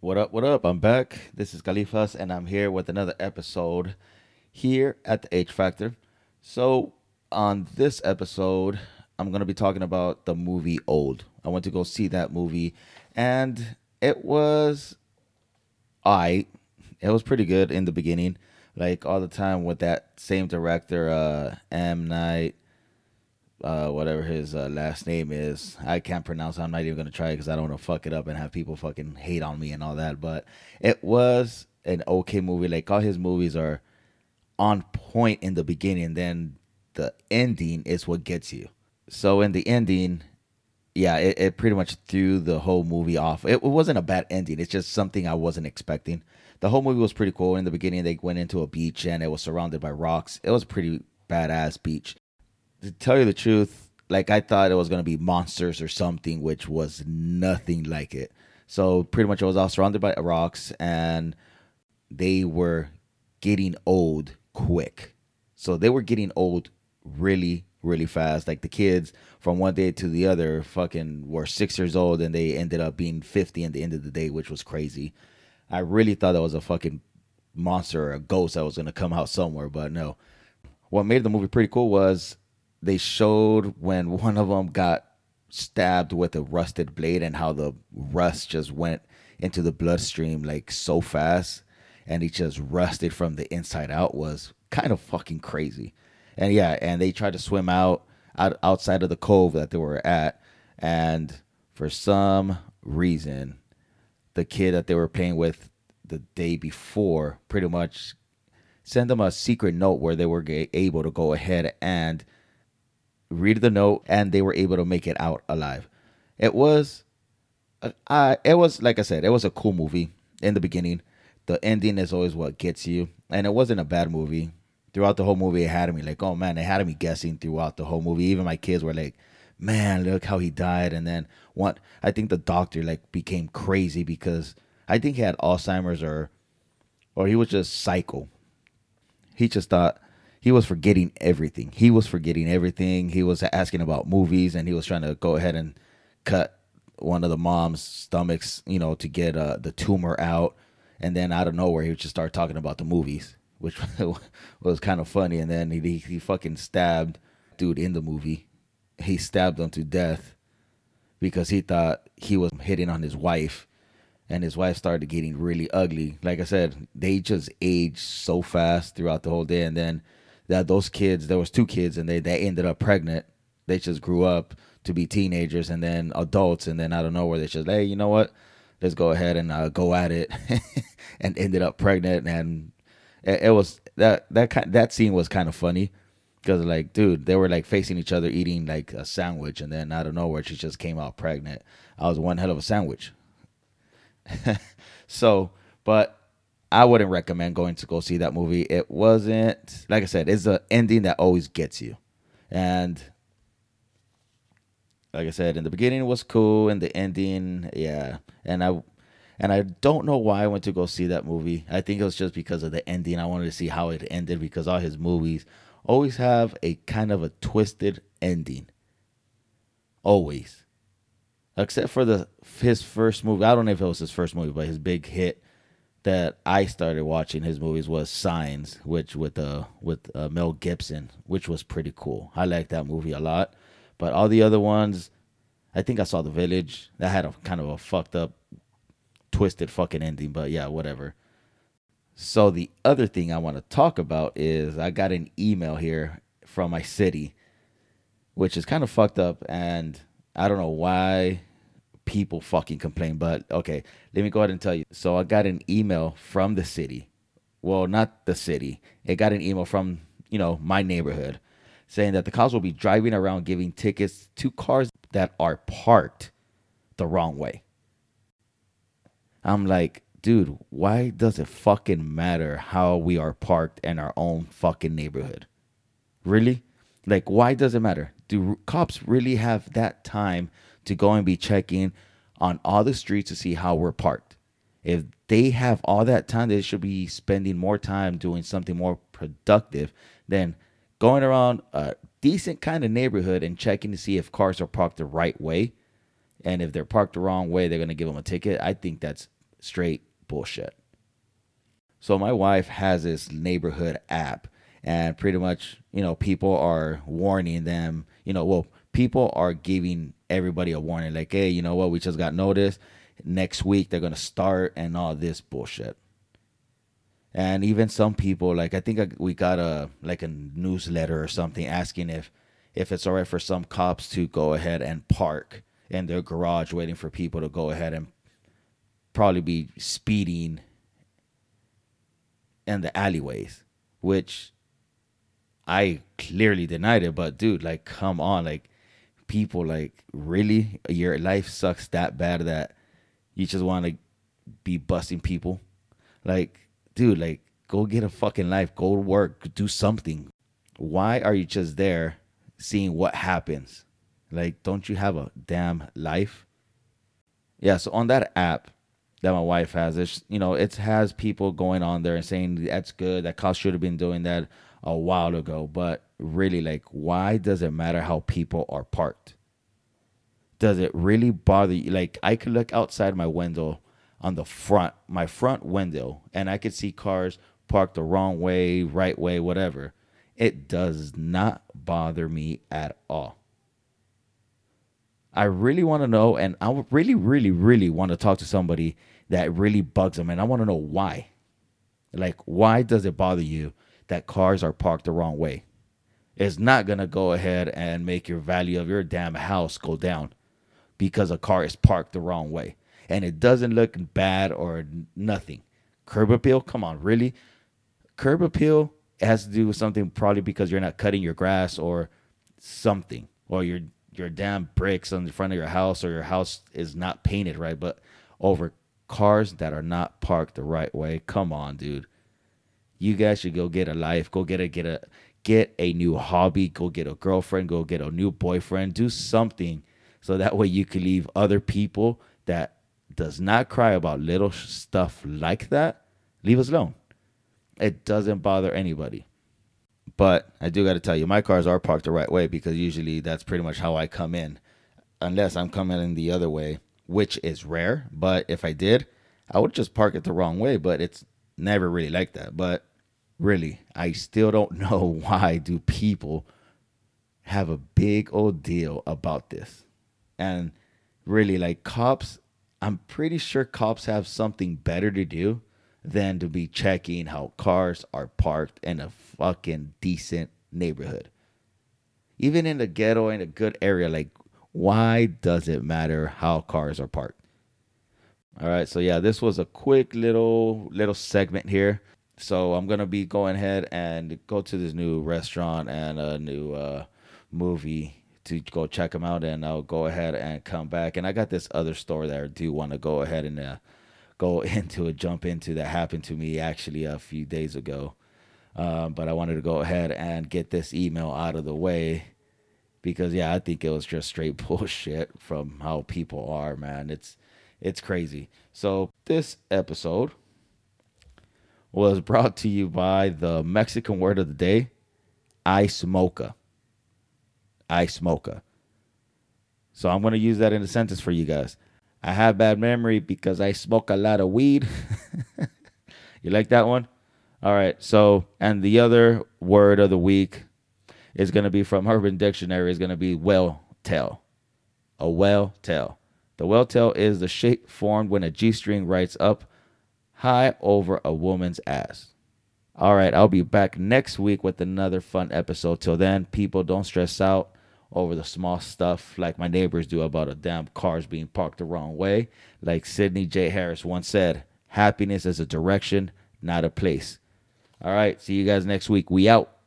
What up? What up? I'm back. This is Califas, and I'm here with another episode here at the H Factor. So, on this episode, I'm going to be talking about the movie Old. I went to go see that movie, and it was I. It was pretty good in the beginning, like all the time with that same director, uh, M Night, uh, whatever his uh, last name is. I can't pronounce. I'm not even gonna try it because I don't want to fuck it up and have people fucking hate on me and all that. But it was an okay movie. Like all his movies are on point in the beginning, then the ending is what gets you. So in the ending, yeah, it, it pretty much threw the whole movie off. It, it wasn't a bad ending. It's just something I wasn't expecting. The whole movie was pretty cool. In the beginning, they went into a beach and it was surrounded by rocks. It was pretty badass beach to tell you the truth, like I thought it was gonna be monsters or something, which was nothing like it. So pretty much I was all surrounded by rocks and they were getting old quick. So they were getting old really, really fast. Like the kids from one day to the other fucking were six years old and they ended up being 50 at the end of the day, which was crazy. I really thought that was a fucking monster or a ghost that was gonna come out somewhere, but no. What made the movie pretty cool was they showed when one of them got stabbed with a rusted blade and how the rust just went into the bloodstream like so fast and he just rusted from the inside out was kind of fucking crazy. And yeah, and they tried to swim out, out outside of the cove that they were at and for some reason the kid that they were playing with the day before pretty much sent them a secret note where they were able to go ahead and read the note, and they were able to make it out alive. It was, uh, it was like I said, it was a cool movie in the beginning. The ending is always what gets you, and it wasn't a bad movie. Throughout the whole movie, it had me like, oh man, it had me guessing throughout the whole movie. Even my kids were like, man, look how he died. And then what? I think the doctor like became crazy because I think he had Alzheimer's or, or he was just psycho. He just thought he was forgetting everything. He was forgetting everything. He was asking about movies and he was trying to go ahead and cut one of the mom's stomachs, you know, to get uh, the tumor out. And then out of nowhere, he would just start talking about the movies, which was kind of funny. And then he, he fucking stabbed dude in the movie. He stabbed him to death because he thought he was hitting on his wife and his wife started getting really ugly. Like I said, they just aged so fast throughout the whole day. And then that those kids, there was two kids, and they they ended up pregnant. They just grew up to be teenagers and then adults, and then out of nowhere they just hey, you know what? Let's go ahead and uh, go at it, and ended up pregnant. And it, it was that that kind that scene was kind of funny because like dude they were like facing each other eating like a sandwich and then out of nowhere she just came out pregnant i was one hell of a sandwich so but I wouldn't recommend going to go see that movie. It wasn't like I said, it's an ending that always gets you. And like I said, in the beginning it was cool, and the ending, yeah. And I and I don't know why I went to go see that movie. I think it was just because of the ending. I wanted to see how it ended because all his movies always have a kind of a twisted ending. Always. Except for the his first movie. I don't know if it was his first movie, but his big hit that I started watching his movies was Signs, which with uh with uh, Mel Gibson, which was pretty cool. I like that movie a lot. But all the other ones, I think I saw The Village. That had a kind of a fucked up, twisted fucking ending. But yeah, whatever. So the other thing I want to talk about is I got an email here from my city, which is kind of fucked up, and I don't know why people fucking complain. But okay, let me go ahead and tell you. So I got an email from the city. Well, not the city. It got an email from, you know, my neighborhood saying that the cops will be driving around giving tickets to cars that are parked the wrong way. I'm like, dude, why does it fucking matter how we are parked in our own fucking neighborhood? Really? Like, why does it matter? Do cops really have that time to go and be checking on all the streets to see how we're parked. If they have all that time, they should be spending more time doing something more productive than going around a decent kind of neighborhood and checking to see if cars are parked the right way. And if they're parked the wrong way, they're going to give them a ticket. I think that's straight bullshit. So my wife has this neighborhood app and pretty much, you know, people are warning them, you know, well, people are giving everybody a warning like, "Hey, you know what? We just got notice. Next week they're to start and all this bullshit." And even some people like I think uh, we got a like a newsletter or something asking if if it's all right for some cops to go ahead and park in their garage waiting for people to go ahead and probably be speeding in the alleyways, which I clearly denied it. But dude, like, come on, like, people, like, really, your life sucks that bad that you just want to be busting people. Like, dude, like, go get a fucking life, go to work, do something. Why are you just there seeing what happens? Like, don't you have a damn life? Yeah, so on that app, that my wife has. It's you know it has people going on there and saying that's good. That cops should have been doing that a while ago. But really, like, why does it matter how people are parked? Does it really bother you? Like, I could look outside my window on the front, my front window, and I could see cars parked the wrong way, right way, whatever. It does not bother me at all. I really want to know, and I really, really, really want to talk to somebody that really bugs them, and I want to know why. Like, why does it bother you that cars are parked the wrong way? It's not gonna go ahead and make your value of your damn house go down because a car is parked the wrong way, and it doesn't look bad or nothing. Curb appeal, come on, really? Curb appeal has to do with something probably because you're not cutting your grass or something, or you're your damn bricks on the front of your house or your house is not painted right, but over cars that are not parked the right way. Come on, dude. You guys should go get a life. Go get a get a get a new hobby. Go get a girlfriend. Go get a new boyfriend. Do something so that way you can leave other people that does not cry about little stuff like that. Leave us alone. It doesn't bother anybody. But I do got to tell you, my cars are parked the right way because usually that's pretty much how I come in, unless I'm coming in the other way, which is rare. But if I did, I would just park it the wrong way. But it's never really like that. But really, I still don't know why do people have a big old deal about this. And really, like cops, I'm pretty sure cops have something better to do than to be checking how cars are parked in a fucking decent neighborhood. Even in the ghetto, in a good area, like, why does it matter how cars are parked? All right, so yeah, this was a quick little little segment here. So I'm gonna be going ahead and go to this new restaurant and a new uh, movie to go check them out, and I'll go ahead and come back. And I got this other store that I do want to go ahead and uh, go into a jump into that happened to me actually a few days ago. Um, but I wanted to go ahead and get this email out of the way because yeah, I think it was just straight bullshit from how people are, man. It's it's crazy. So this episode was brought to you by the Mexican word of the day, ice mocha. Ice mocha. So I'm going to use that in a sentence for you guys. I have bad memory because I smoke a lot of weed. you like that one? All right. So, and the other word of the week is going to be from Urban Dictionary is going to be whale tail. A whale tail. The whale tail is the shape formed when a G string rides up high over a woman's ass. All right, I'll be back next week with another fun episode. Till then, people don't stress out over the small stuff like my neighbors do about a damn cars being parked the wrong way. Like Sidney J. Harris once said, happiness is a direction, not a place. All right, see you guys next week. We out.